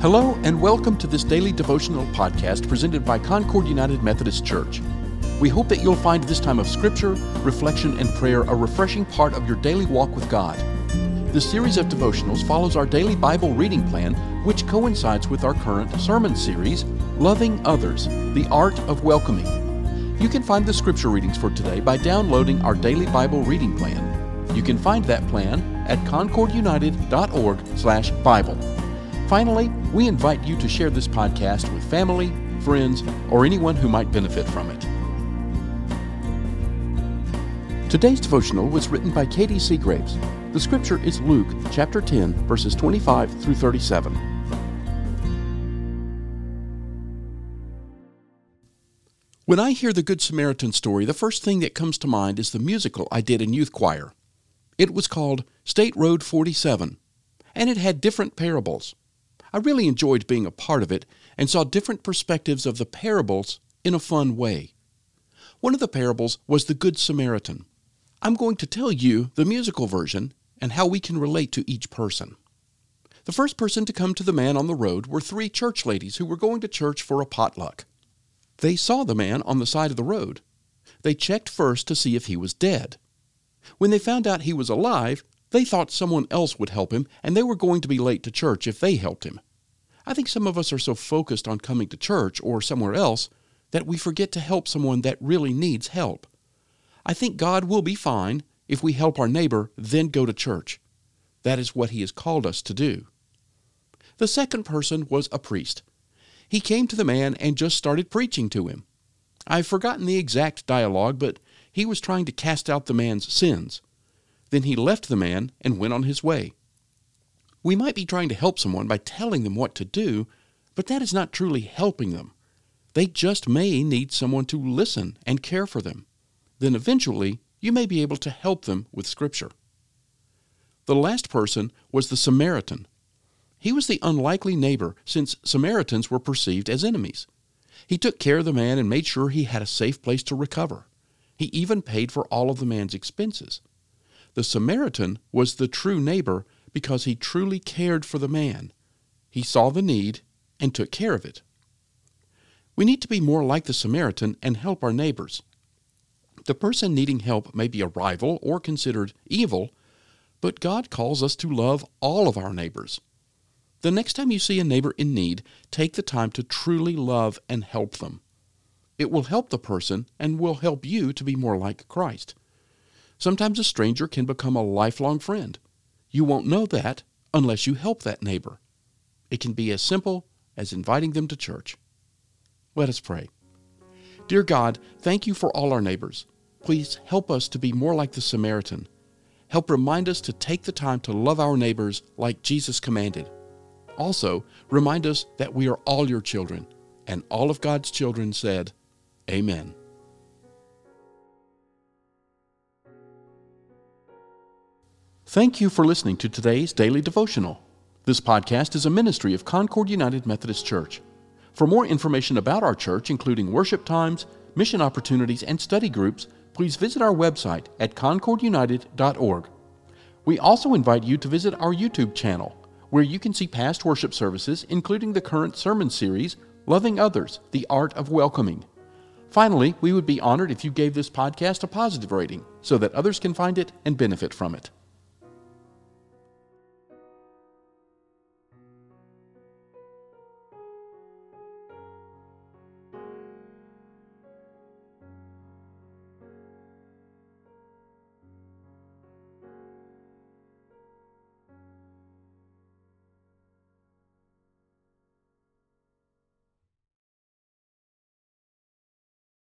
Hello, and welcome to this daily devotional podcast presented by Concord United Methodist Church. We hope that you'll find this time of scripture, reflection, and prayer a refreshing part of your daily walk with God. This series of devotionals follows our daily Bible reading plan, which coincides with our current sermon series, Loving Others The Art of Welcoming. You can find the scripture readings for today by downloading our daily Bible reading plan. You can find that plan at concordunited.org/bible. Finally, we invite you to share this podcast with family, friends, or anyone who might benefit from it. Today's devotional was written by Katie Seagraves. The scripture is Luke chapter 10, verses 25 through 37. When I hear the Good Samaritan story, the first thing that comes to mind is the musical I did in youth choir. It was called State Road 47, and it had different parables. I really enjoyed being a part of it and saw different perspectives of the parables in a fun way. One of the parables was the Good Samaritan. I'm going to tell you the musical version and how we can relate to each person. The first person to come to the man on the road were three church ladies who were going to church for a potluck. They saw the man on the side of the road. They checked first to see if he was dead. When they found out he was alive, they thought someone else would help him, and they were going to be late to church if they helped him. I think some of us are so focused on coming to church or somewhere else that we forget to help someone that really needs help. I think God will be fine if we help our neighbor, then go to church. That is what He has called us to do. The second person was a priest. He came to the man and just started preaching to him. I've forgotten the exact dialogue, but he was trying to cast out the man's sins. Then he left the man and went on his way. We might be trying to help someone by telling them what to do, but that is not truly helping them. They just may need someone to listen and care for them. Then eventually, you may be able to help them with Scripture. The last person was the Samaritan. He was the unlikely neighbor, since Samaritans were perceived as enemies. He took care of the man and made sure he had a safe place to recover. He even paid for all of the man's expenses. The Samaritan was the true neighbor because he truly cared for the man. He saw the need and took care of it. We need to be more like the Samaritan and help our neighbors. The person needing help may be a rival or considered evil, but God calls us to love all of our neighbors. The next time you see a neighbor in need, take the time to truly love and help them. It will help the person and will help you to be more like Christ. Sometimes a stranger can become a lifelong friend. You won't know that unless you help that neighbor. It can be as simple as inviting them to church. Let us pray. Dear God, thank you for all our neighbors. Please help us to be more like the Samaritan. Help remind us to take the time to love our neighbors like Jesus commanded. Also, remind us that we are all your children, and all of God's children said, Amen. Thank you for listening to today's daily devotional. This podcast is a ministry of Concord United Methodist Church. For more information about our church, including worship times, mission opportunities, and study groups, please visit our website at concordunited.org. We also invite you to visit our YouTube channel, where you can see past worship services, including the current sermon series, Loving Others The Art of Welcoming. Finally, we would be honored if you gave this podcast a positive rating so that others can find it and benefit from it.